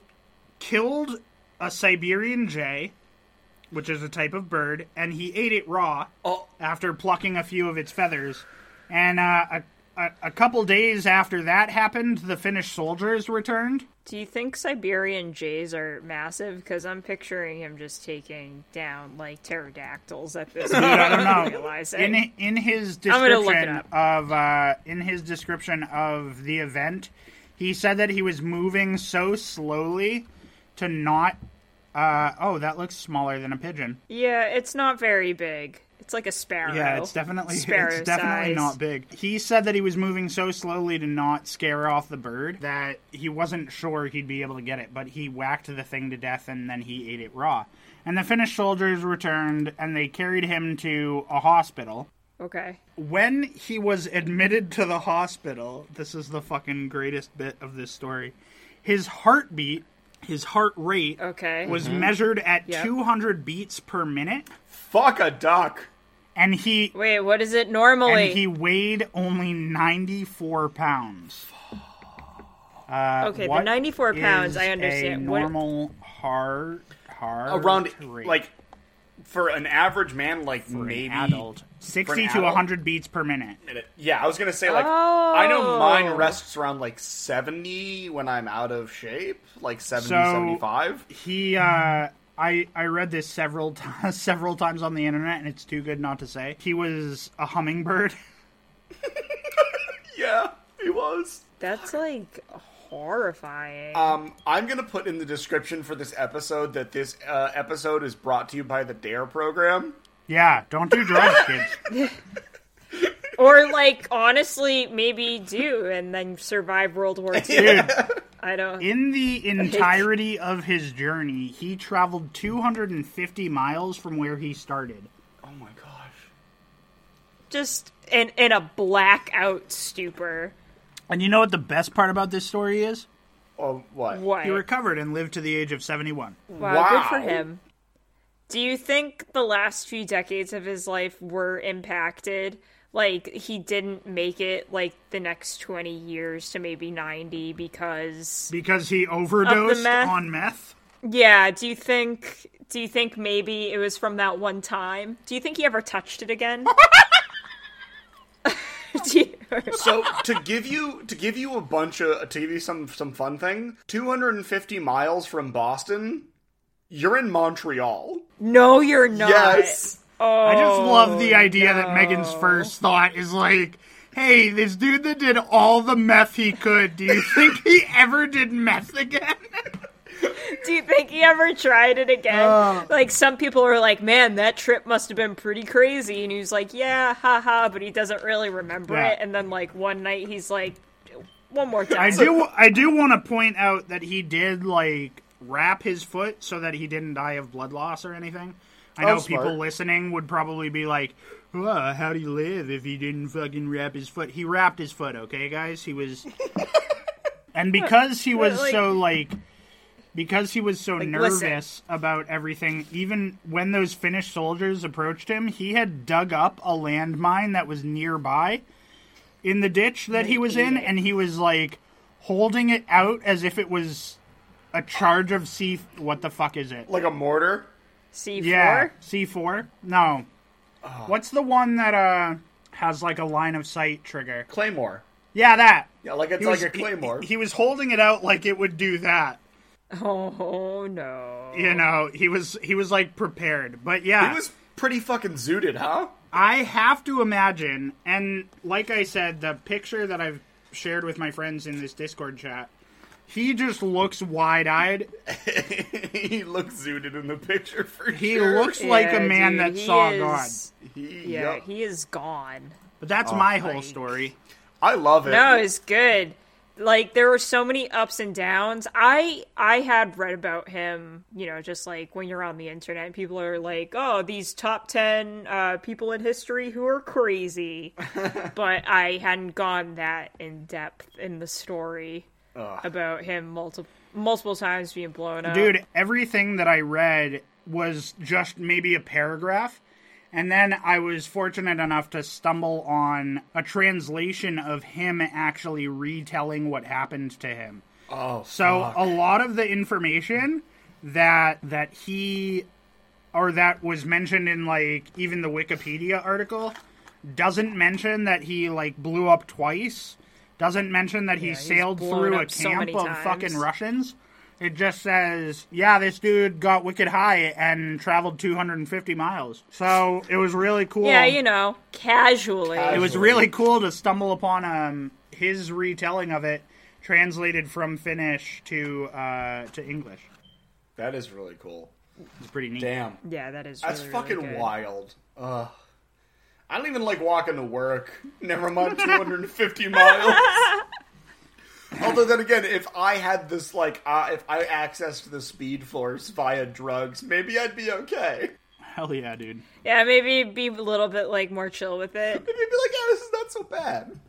killed a Siberian jay, which is a type of bird, and he ate it raw Oh, after plucking a few of its feathers. And uh, a, a, a couple days after that happened, the Finnish soldiers returned. Do you think Siberian jays are massive? Because I'm picturing him just taking down like pterodactyls at this point. I don't know. Realizing. In in his I'm gonna look it description of uh, in his description of the event, he said that he was moving so slowly to not. Uh, oh, that looks smaller than a pigeon. yeah, it's not very big. It's like a sparrow. Yeah, it's definitely sparrow it's definitely size. not big. He said that he was moving so slowly to not scare off the bird that he wasn't sure he'd be able to get it, but he whacked the thing to death and then he ate it raw. And the Finnish soldiers returned and they carried him to a hospital. Okay. When he was admitted to the hospital, this is the fucking greatest bit of this story. His heartbeat, his heart rate Okay. was measured at Yep. 200 beats per minute fuck a duck. and he Wait, what is it normally? and he weighed only 94 pounds. Uh, Okay, the 94 pounds, I understand. A What- normal heart heart Around rate like for an average man, like for an maybe adult 60 to adult? 100 beats per minute. minute. Yeah, I was gonna say like I know mine Oh. rests around like seventy when I'm out of shape, like 70, So- 75. He uh I, I read this several times several times on the internet and it's too good not to say. He was a hummingbird. Yeah, he was. That's like horrifying. Um, I'm gonna put in the description for this episode that this uh, episode is brought to you by the Dare program. Yeah, don't do drugs, kids. or like honestly, maybe do and then survive World War II. Dude, I don't. In the entirety of his journey, he traveled 250 miles from where he started. Oh my gosh. just in in a blackout stupor. And you know what the best part about this story is? Oh, what? What? He recovered and lived to the age of 71. Wow, good for him. Do you think the last few decades of his life were impacted? Like he didn't make it like the next twenty years to maybe ninety because Because he overdosed meth? on meth? yeah. Do you think? Do you think maybe it was from that one time? Do you think he ever touched it again? So to give you to give you a bunch of to give you some some fun thing, 250 miles from Boston, you're in Montreal. no, you're not. Yes. Oh, I just love the idea that Megan's first thought is like, hey, this dude that did all the meth he could, do you think he ever did meth again? Do you think he ever tried it again? Uh. like some people are like, "Man, that trip must have been pretty crazy," and he's like, "Yeah, haha," but he doesn't really remember Yeah. it. And then like one night, he's like, "One more time." I do I do want to point out that he did like wrap his foot so that he didn't die of blood loss or anything. I oh, know Oh, people listening would probably be like, "Well, how'd he live if he didn't fucking wrap his foot?" He wrapped his foot, okay, guys? He was And because he was Like- so like because he was so nervous listen. about everything, even when those Finnish soldiers approached him, he had dug up a landmine that was nearby in the ditch that he was in, and he was like holding it out as if it was a charge of C. What the fuck is it? Like a mortar. C4. Yeah, C four. No, what's the one that uh has like a line of sight trigger? Claymore. Yeah, that. Yeah, like it's He like was- a claymore. He, he was holding it out like it would do that. Oh no. You know, he was he was like prepared. But yeah, He was pretty fucking zooted, huh? I have to imagine, and like I said, the picture that I've shared with my friends in this Discord chat, he just looks wide eyed. he looks zooted in the picture for He sure. looks like a man dude, that saw is- He- Yeah, yep. he is gone. But that's my whole story. I love it. No, it's good. Like there were so many ups and downs. I I had read about him, you know, just like when you're on the internet, and people are like, "Oh, these top ten uh, people in history who are crazy," but I hadn't gone that in depth in the story about him multiple multiple times being blown up. Dude, everything that I read was just maybe a paragraph. And then I was fortunate enough to stumble on a translation of him actually retelling what happened to him. Oh, So a lot of the information that that he or that was mentioned in like even the Wikipedia article doesn't mention that he like blew up twice. Doesn't mention that he he's sailed through a up so camp of times. fucking Russians. It just says, yeah, this dude got wicked high and traveled 250 miles. So it was really cool. yeah, you know, casually. It was really cool to stumble upon um, his retelling of it, translated from Finnish to uh, to English. that is really cool. It's pretty neat. Damn. yeah, that is That's really, really fucking good. wild. Ugh. I don't even like walking to work. Never mind 250 miles. Although then again, if I had this like, uh, if I accessed the Speed Force via drugs, maybe I'd be okay. Hell yeah, dude. Yeah, maybe be a little bit like more chill with it. Maybe be like, yeah, this is not so bad.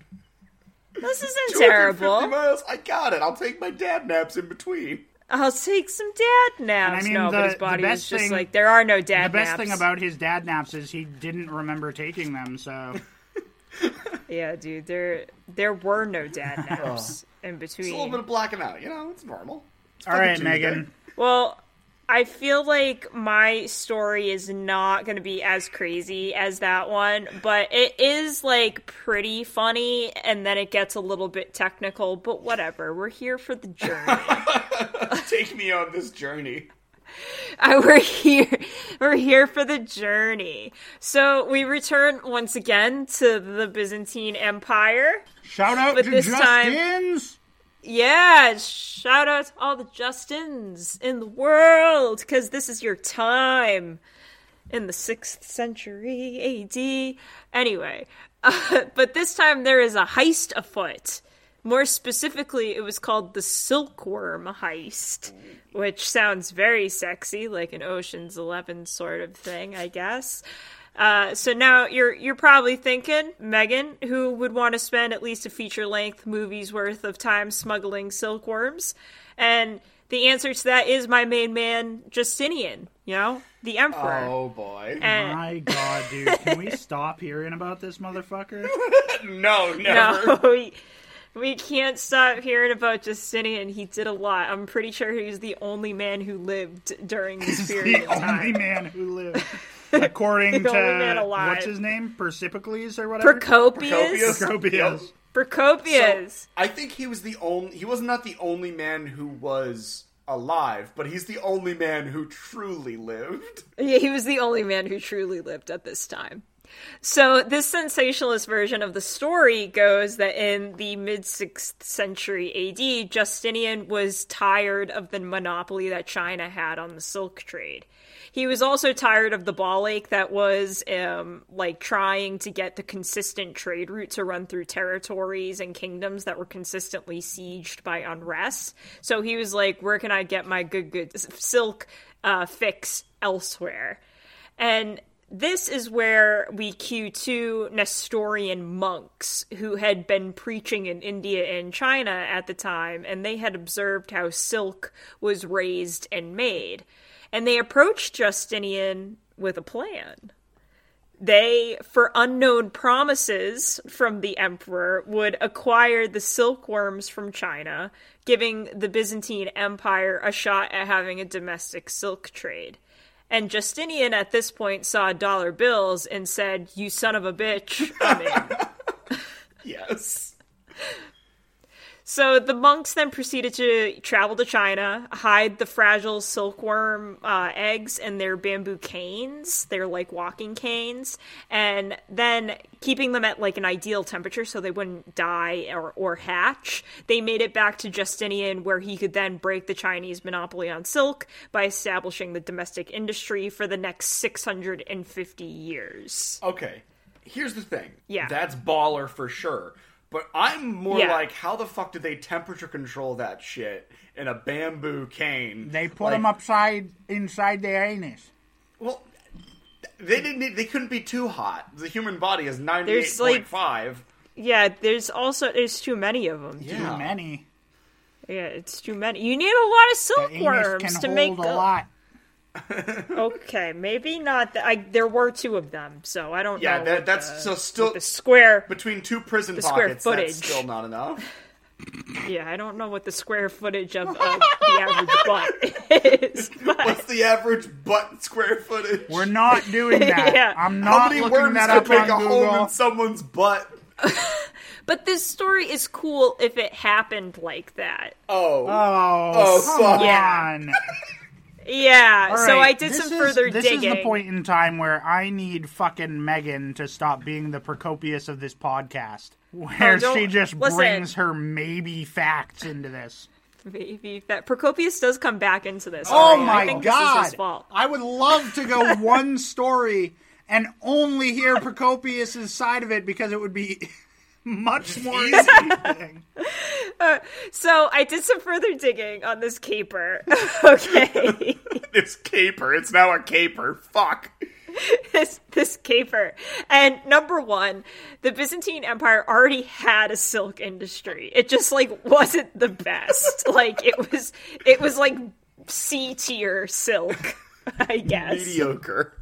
This isn't 250 terrible. miles, I got it. I'll take my dad naps in between. I'll take some dad naps. And I mean, no, the- but his body best is just thing- like there are no dad. Naps. The best naps. thing about his dad naps is he didn't remember taking them. So yeah, dude, there there were no dad oh. naps in between. It's a little bit of blacking out, you know. It's normal. It's all fucking right, Tuesday. Megan. Well, I feel like my story is not going to be as crazy as that one, but it is like pretty funny, and then it gets a little bit technical. But whatever, we're here for the journey. Take me on this journey. I, we're here. We're here for the journey. So we return once again to the Byzantine Empire. Shout out But to this time- Justin's. Yeah, shout out to all the Justins in the world, because this is your time in the 6th century AD. Anyway, uh, but this time there is a heist afoot. More specifically, it was called the Silkworm Heist, which sounds very sexy, like an Ocean's Eleven sort of thing, I guess. Uh, so now you're you're probably thinking, Megan, who would want to spend at least a feature length movie's worth of time smuggling silkworms? And the answer to that is my main man, Justinian. You know, the emperor. Oh boy. And- My God, dude, can we stop hearing about this motherfucker? no, never. no, we, we can't stop hearing about Justinian. He did a lot. I'm pretty sure he was the only man who lived during this period the of time. only man who lived. according The only man to what's his name, Persipocles or whatever. Procopius. Procopius. Procopius. I think he was the only. He was not the only man who was alive, but he's the only man who truly lived. Yeah, he was the only man who truly lived at this time. So, this sensationalist version of the story goes that in the mid 6th century AD, Justinian was tired of the monopoly that China had on the silk trade. He was also tired of the ball ache that was um, like trying to get the consistent trade route to run through territories and kingdoms that were consistently sieged by unrest. So he was like, "Where can I get my good good silk uh, fix elsewhere?" And this is where we cue two Nestorian monks who had been preaching in India and China at the time, and they had observed how silk was raised and made. And they approached Justinian with a plan. They, for unknown promises from the emperor, would acquire the silkworms from China, giving the Byzantine Empire a shot at having a domestic silk trade. And Justinian at this point saw dollar bills and said, You son of a bitch, I'm in. Yes. So the monks then proceeded to travel to China, hide the fragile silkworm uh, eggs in their bamboo canes. They're like walking canes, and then keeping them at like an ideal temperature so they wouldn't die or, or hatch. They made it back to Justinian, where he could then break the Chinese monopoly on silk by establishing the domestic industry for the next 650 years. Okay. Here's the thing. Yeah. That's baller for sure. But I'm more Yeah. like, how the fuck did they temperature control that shit in a bamboo cane? They put Like, him upside inside their anus. Well, they didn't. They couldn't be too hot. The human body is ninety eight There's, like- point five. Yeah, there's also there's too many of them. Yeah. Too many. Yeah, it's too many. You need a lot of silkworms to make a the- lot. Okay, maybe not. Th- I, there were two of them, so I don't Yeah, know. that, that's the, so still the square. between two prison the square footage. That's still not enough. Yeah, I don't know what the square footage of, of the average butt is. But What's the average butt square footage? We're not doing that. Yeah. I'm How not many looking worms that could up make on a home Google. in someone's butt? but this story is cool if it happened like that. Oh, Oh, Oh, come fuck. Yeah. on. Yeah, All so I did some is- further this digging. This is the point in time where I need fucking Megan to stop being the Procopius of this podcast, oh, where Oh, she just listen. brings her maybe facts into this. Maybe that Procopius does come back into this. Oh. I my think This is god! his fault. I would love to go one story and only hear Procopius's side of it because it would be much more interesting. Uh, so I did some further digging on this caper. okay. this caper. It's now a caper. Fuck. this this caper. And number one, the Byzantine Empire already had a silk industry. It just like wasn't the best. like it was it was like C tier silk, I guess. Mediocre.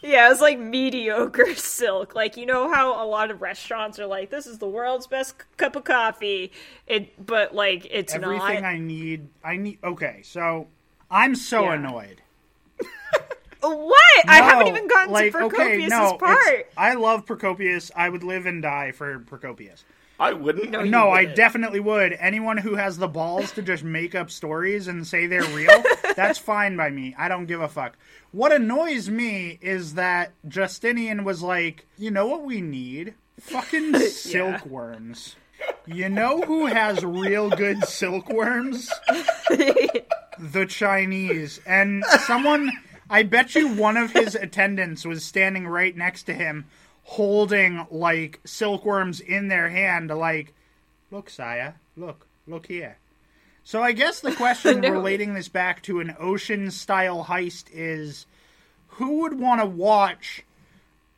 Yeah, it was like mediocre silk. Like you know how a lot of restaurants are like, "This is the world's best c- cup of coffee." It, but like it's Everything not. I need, I need. Okay, so I'm so Yeah. annoyed. What? I haven't even gotten like, to Procopius's okay, no, part. I love Procopius. I would live and die for Procopius. I wouldn't. No, No, I wouldn't. definitely would. Anyone who has the balls to just make up stories and say they're real, that's fine by me. I don't give a fuck. What annoys me is that Justinian was like, you know what we need? Fucking silkworms. You know who has real good silkworms? the Chinese. And someone, I bet you one of his attendants was standing right next to him holding like silkworms in their hand, like, look, Saya, look, look here. So I guess the question No. relating this back to an ocean style heist is who would want to watch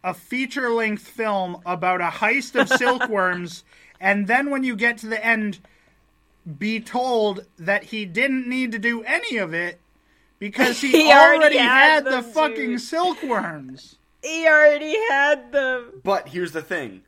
a feature length film about a heist of silkworms and then when you get to the end be told that he didn't need to do any of it because he, He already already, had had, the fucking silkworms. He already had them. But here's the thing.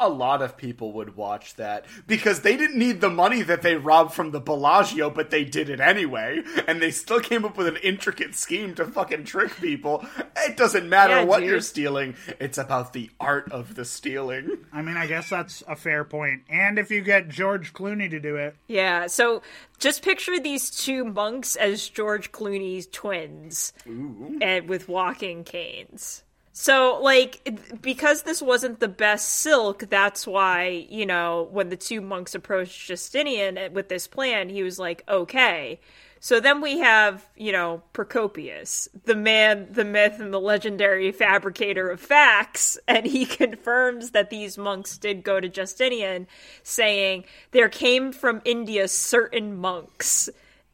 a lot of people would watch that because they didn't need the money that they robbed from the Bellagio, but they did it anyway, and they still came up with an intricate scheme to fucking trick people. It doesn't matter Yeah, what dude. you're stealing; it's about the art of the stealing. I mean, I guess that's a fair point. And if you get George Clooney to do it, Yeah, so just picture these two monks as George Clooney's twins and with walking canes. So, like, because this wasn't the best silk, that's why, you know, when the two monks approached Justinian eh, with this plan, he was like, okay. So then we have, you know, Procopius, the man, the myth, and the legendary fabricator of facts, and he confirms that these monks did go to Justinian, saying, There came from India certain monks.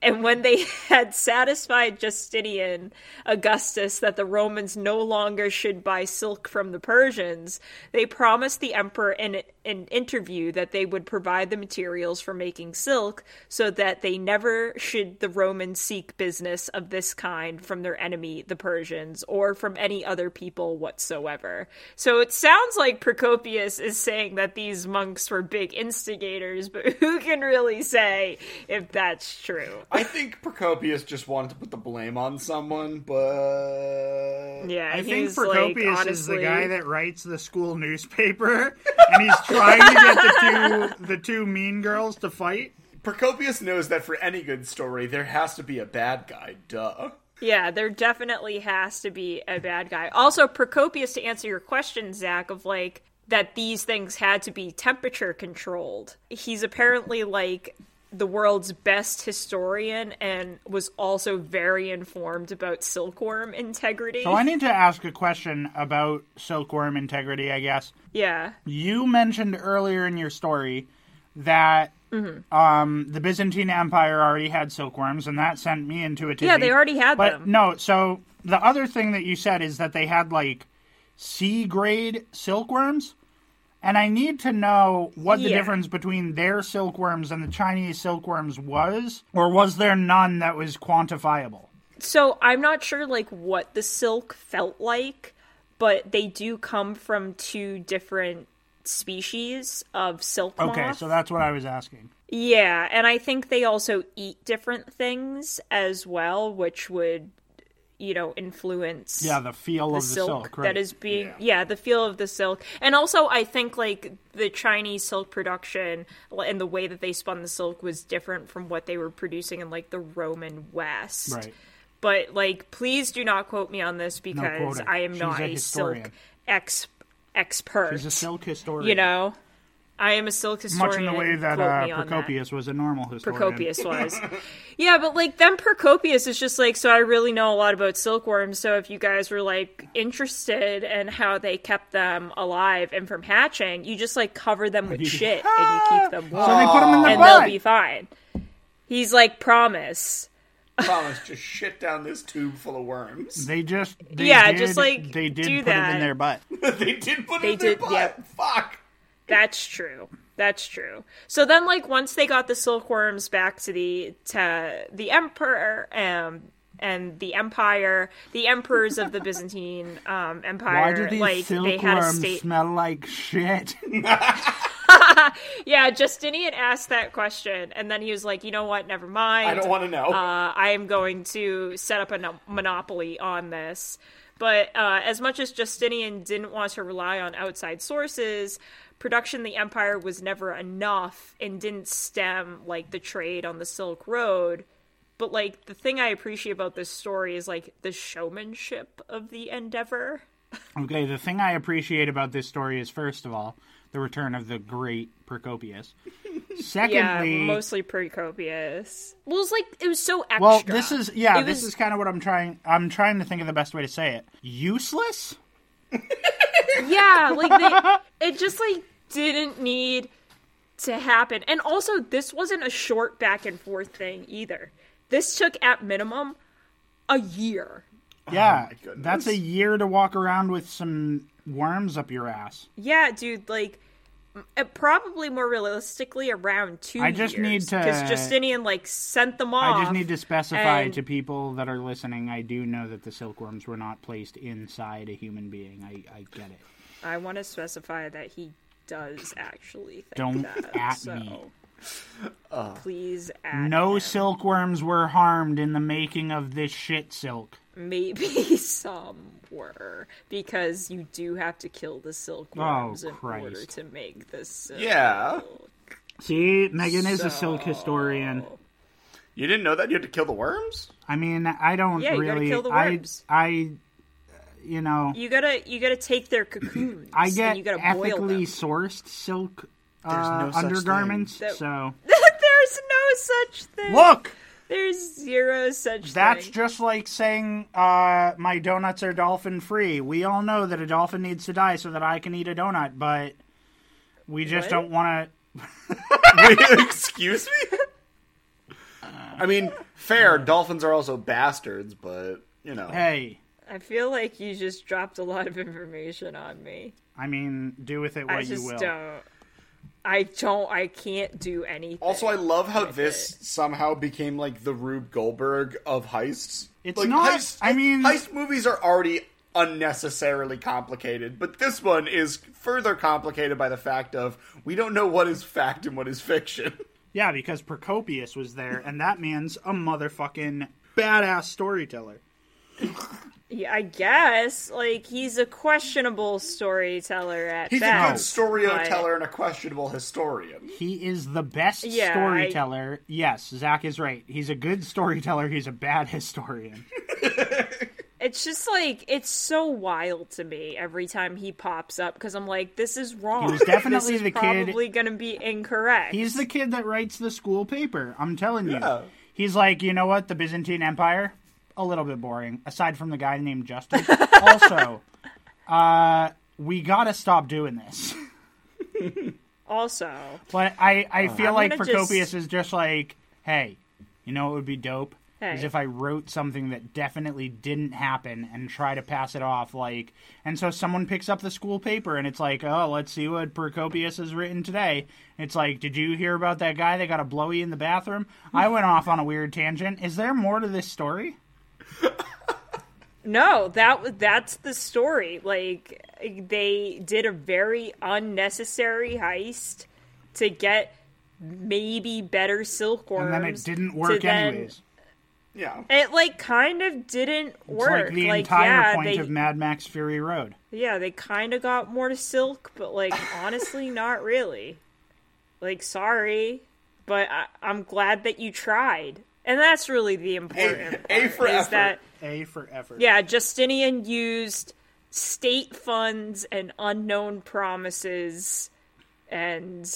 And when they had satisfied Justinian Augustus that the Romans no longer should buy silk from the Persians, they promised the emperor in an interview that they would provide the materials for making silk so that they never should the Romans seek business of this kind from their enemy, the Persians, or from any other people whatsoever. So it sounds like Procopius is saying that these monks were big instigators, but who can really say if that's true? I think Procopius just wanted to put the blame on someone, but Yeah, I he's think like, Procopius honestly, is the guy that writes the school newspaper, and he's trying to get the two the two mean girls to fight. Procopius knows that for any good story, there has to be a bad guy. Duh. Yeah, there definitely has to be a bad guy. Also, Procopius, to answer your question, Zach, of like that these things had to be temperature controlled. He's apparently like the world's best historian and was also very informed about silkworm integrity. So I need to ask a question about silkworm integrity. I guess yeah. you mentioned earlier in your story that Mm-hmm. um, the Byzantine Empire already had silkworms, and that sent me into a tizzy. Yeah, they already had but them. no, so the other thing that you said is that they had like C grade silkworms. And I need to know what the Yeah. difference between their silkworms and the Chinese silkworms was, or was there none that was quantifiable? So I'm not sure like what the silk felt like, but they do come from two different species of silk moth. Okay, so that's what I was asking. Yeah, and I think they also eat different things as well, which would, you know, influence Yeah, the feel the of the silk, silk, right? that is being yeah. the feel of the silk and also i think like the chinese silk production and the way that they spun the silk was different from what they were producing in like the roman west Right. but like please do not quote me on this because quoting. i am She's not a a, silk ex expert He's a silk historian. you know i am a silk much in the way that uh, me on that. Procopius was a normal historian. Procopius was. yeah, but like then Procopius is just like, so I really know a lot about silkworms. So if you guys were like interested in how they kept them alive and from hatching, you just like cover them with shit and you keep them warm, So they put them in the and butt. they'll be fine. He's like, promise. Promise, just shit down this tube full of worms. They just they Yeah, did, just, like, they did do put it in their butt. they did put it They in their did, butt. yep. Fuck. That's true. That's true. So then, like, once they got the silkworms back to the to the emperor um, and the empire, the emperors of the Byzantine um, Empire, Why do these like they had a silkworms state. smell like shit? Yeah, Justinian asked that question, and then he was like, "You know what? Never mind. I don't want to know. Uh, I am going to set up a no- monopoly on this. But uh, as much as Justinian didn't want to rely on outside sources, production the empire was never enough and didn't stem like the trade on the Silk Road. But like the thing I appreciate about this story is like the showmanship of the endeavor. okay, the thing I appreciate about this story is first of all the return of the great Procopius. Yeah, Secondly, mostly Procopius. Well, it's like it was so extra. well, this is yeah, It this was- is kind of what I'm trying. I'm trying to think of the best way to say it. Useless. Yeah, like they, it just like didn't need to happen. And also this wasn't a short back and forth thing either. This took at minimum a year. Yeah, oh my goodness. that's a year to walk around with some worms up your ass. Yeah, dude, like Uh, probably more realistically around 2 I just need to- cuz Justinian like sent them off. I just need to specify and- to people that are listening. I do know that the silkworms were not placed inside a human being. I, I get it. I want to specify that he does actually think Don't that. at so me. please at No him. silkworms were harmed in the making of this shit silk. Maybe some were because you do have to kill the silkworms Oh, in order to make the silk. Yeah. See, Megan is a silk historian. You didn't know that you had to kill the worms? I mean, I don't Yeah, you gotta really. kill the I, worms. I, you know, You gotta you gotta take their cocoons. I and get you gotta boil ethically them. sourced silk uh, no such undergarments. thing. That- So There's no such thing. look, There's zero such that's thing. just like saying uh, my donuts are dolphin free. We all know that a dolphin needs to die so that I can eat a donut, but we just What? don't want to. excuse me? I mean, fair. Dolphins are also bastards, but you know. Hey, I feel like you just dropped a lot of information on me. I mean, do with it what I you will. don't. I don't. I can't do anything. Also, I love how this it. somehow became like the Rube Goldberg of heists. It's Like, not- Heist, I mean- heist movies are already unnecessarily complicated, but this one is further complicated by the fact of we don't know what is fact and what is fiction. Yeah, because Procopius was there, and that man's a motherfucking badass storyteller. Yeah, I guess like he's a questionable storyteller at He's a good best. storyteller and a questionable historian. He is the best Yeah, storyteller. Yes, Zach is right. He's a good storyteller. He's a bad historian. It's just like it's so wild to me every time he pops up because I'm like, this is wrong. He's definitely this is the kid- Probably gonna be incorrect. He's the kid that writes the school paper. I'm telling you. Yeah. He's like, you know what? The Byzantine Empire, a little bit boring. Aside from the guy named Justin. also, uh, we gotta stop doing this. also. But I, I feel I'm like Procopius just- is just like, hey, you know it would be dope? Is if I wrote something that definitely didn't happen and try to pass it off like and so someone picks up the school paper and it's like, oh, let's see what Procopius has written today. It's like, did you hear about that guy that got a blowy in the bathroom? I went off on a weird tangent. Is there more to this story? No, that that's the story. Like they did a very unnecessary heist to get maybe better silkworms. And then it didn't to work then- anyways. Yeah. It like kind of didn't It's work. like the entire yeah, point they, of Mad Max Fury Road. yeah, they kind of got more to silk, but like honestly, not really. Like, sorry, but I, I'm glad that you tried, and that's really the important A part. for is effort. that A for effort. yeah, Justinian used state funds and unknown promises, and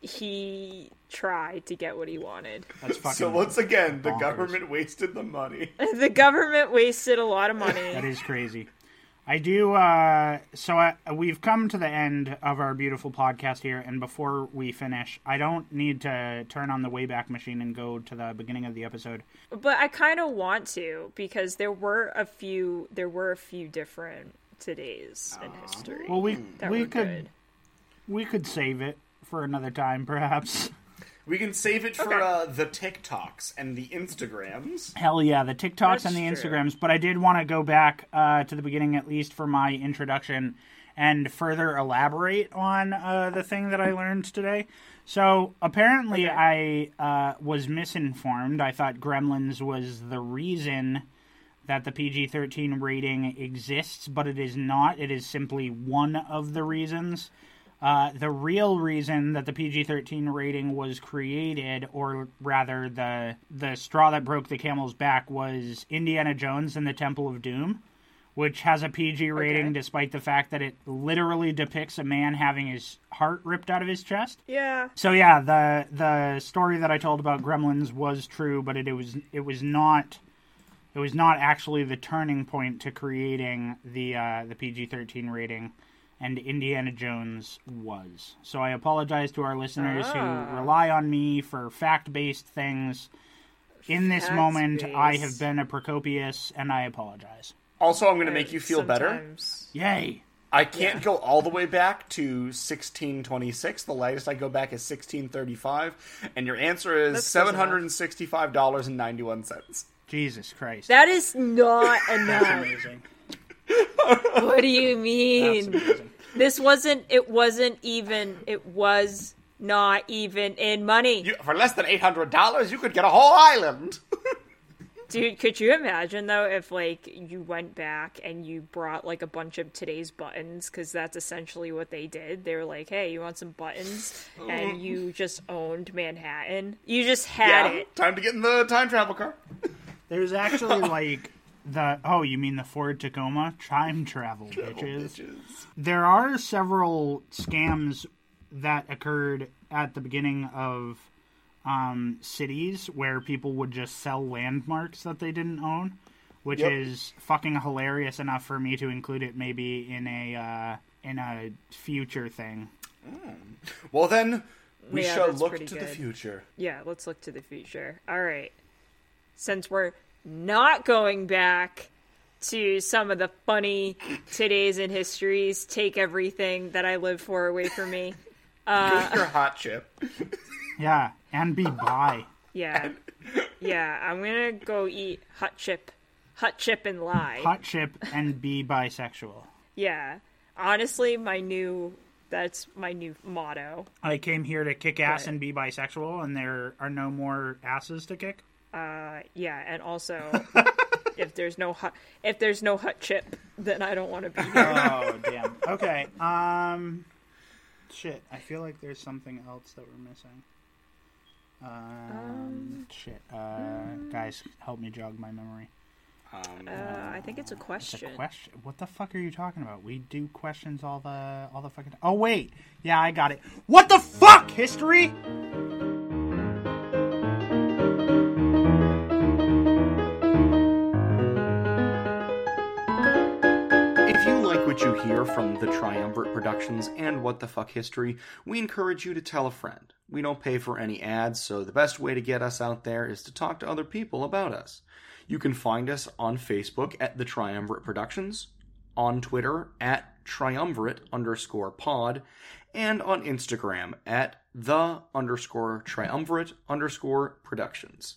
he tried to get what he wanted. That's fucking So once again, the government wasted the money. the government wasted a lot of money. that is crazy. I do. Uh, so I, we've come to the end of our beautiful podcast here, and before we finish, I don't need to turn on the Wayback Machine and go to the beginning of the episode. but I kind of want to because there were a few. There were a few different todays in history. Well, we that we could good. we could save it for another time, perhaps. We can save it for Okay. uh, the TikToks and the Instagrams. Hell yeah, the TikToks That's and the true. Instagrams. But I did want to go back uh, to the beginning, at least for my introduction, and further elaborate on uh, the thing that I learned today. So apparently, I uh, was misinformed. I thought Gremlins was the reason that the PG 13 rating exists, but it is not. It is simply one of the reasons. Uh, the real reason that the PG-13 rating was created, or rather, the the straw that broke the camel's back, was Indiana Jones and the Temple of Doom, which has a PG rating, Okay. despite the fact that it literally depicts a man having his heart ripped out of his chest. Yeah, So yeah, the the story that I told about Gremlins was true, but it, it was it was not it was not actually the turning point to creating the uh, the PG thirteen rating, and Indiana Jones was. So I apologize to our listeners who ah. rely on me for fact based things. In this moment, I have been a Procopius, and I apologize. Also, I'm going to make you feel better. Yay! I can't go all the way back to 1626. The latest I go back is 1635. And your answer is That's $765.91. Jesus Christ! That is not That's enough. amazing. what do you That's mean? Amazing. this wasn't. It wasn't even. It was not even in money. You, for less than eight hundred dollars, you could get a whole island. Dude, could you imagine though if like you went back and you brought like a bunch of today's buttons because that's essentially what they did. They were like, "Hey, you want some buttons?" and mm. you just owned Manhattan. You just had yeah, it. time to get in the time travel car. There's actually like the oh, you mean the Ford Tacoma time travel, bitches. Bitches. There are several scams that occurred at the beginning of um, cities where people would just sell landmarks that they didn't own, which Yep. is fucking hilarious enough for me to include it maybe in a uh, in a future thing. Well, then we Yeah, shall look pretty to the future. Yeah, let's look to the future. All right. Since we're not going back to some of the funny today's in histories, take everything that I live for away from me. Get uh, your hot chip. Yeah, and be bi. Yeah. Yeah, I'm gonna go eat hot chip. Hot chip and lie. hot chip and be bisexual. Yeah. Honestly, my new that's my new motto. I came here to kick ass Right. and be bisexual, and there are no more asses to kick. Uh yeah, and also if there's no hot if there's no hot chip, then I don't want to be here. Oh damn. Okay. Um. Shit. I feel like there's something else that we're missing. Um. shit. Uh. Guys, help me jog my memory. Um, Uh, I think it's a It's a question. question. What the fuck are you talking about? We do questions all the all the fucking. Oh wait. Yeah, I got it. What the fuck? History. Hear from the Triumvirate Productions and What the Fuck History, we encourage you to tell a friend. We don't pay for any ads, so the best way to get us out there is to talk to other people about us. You can find us on Facebook at the Triumvirate Productions, on Twitter at triumvirate underscore pod, and on Instagram at the underscore triumvirate underscore productions.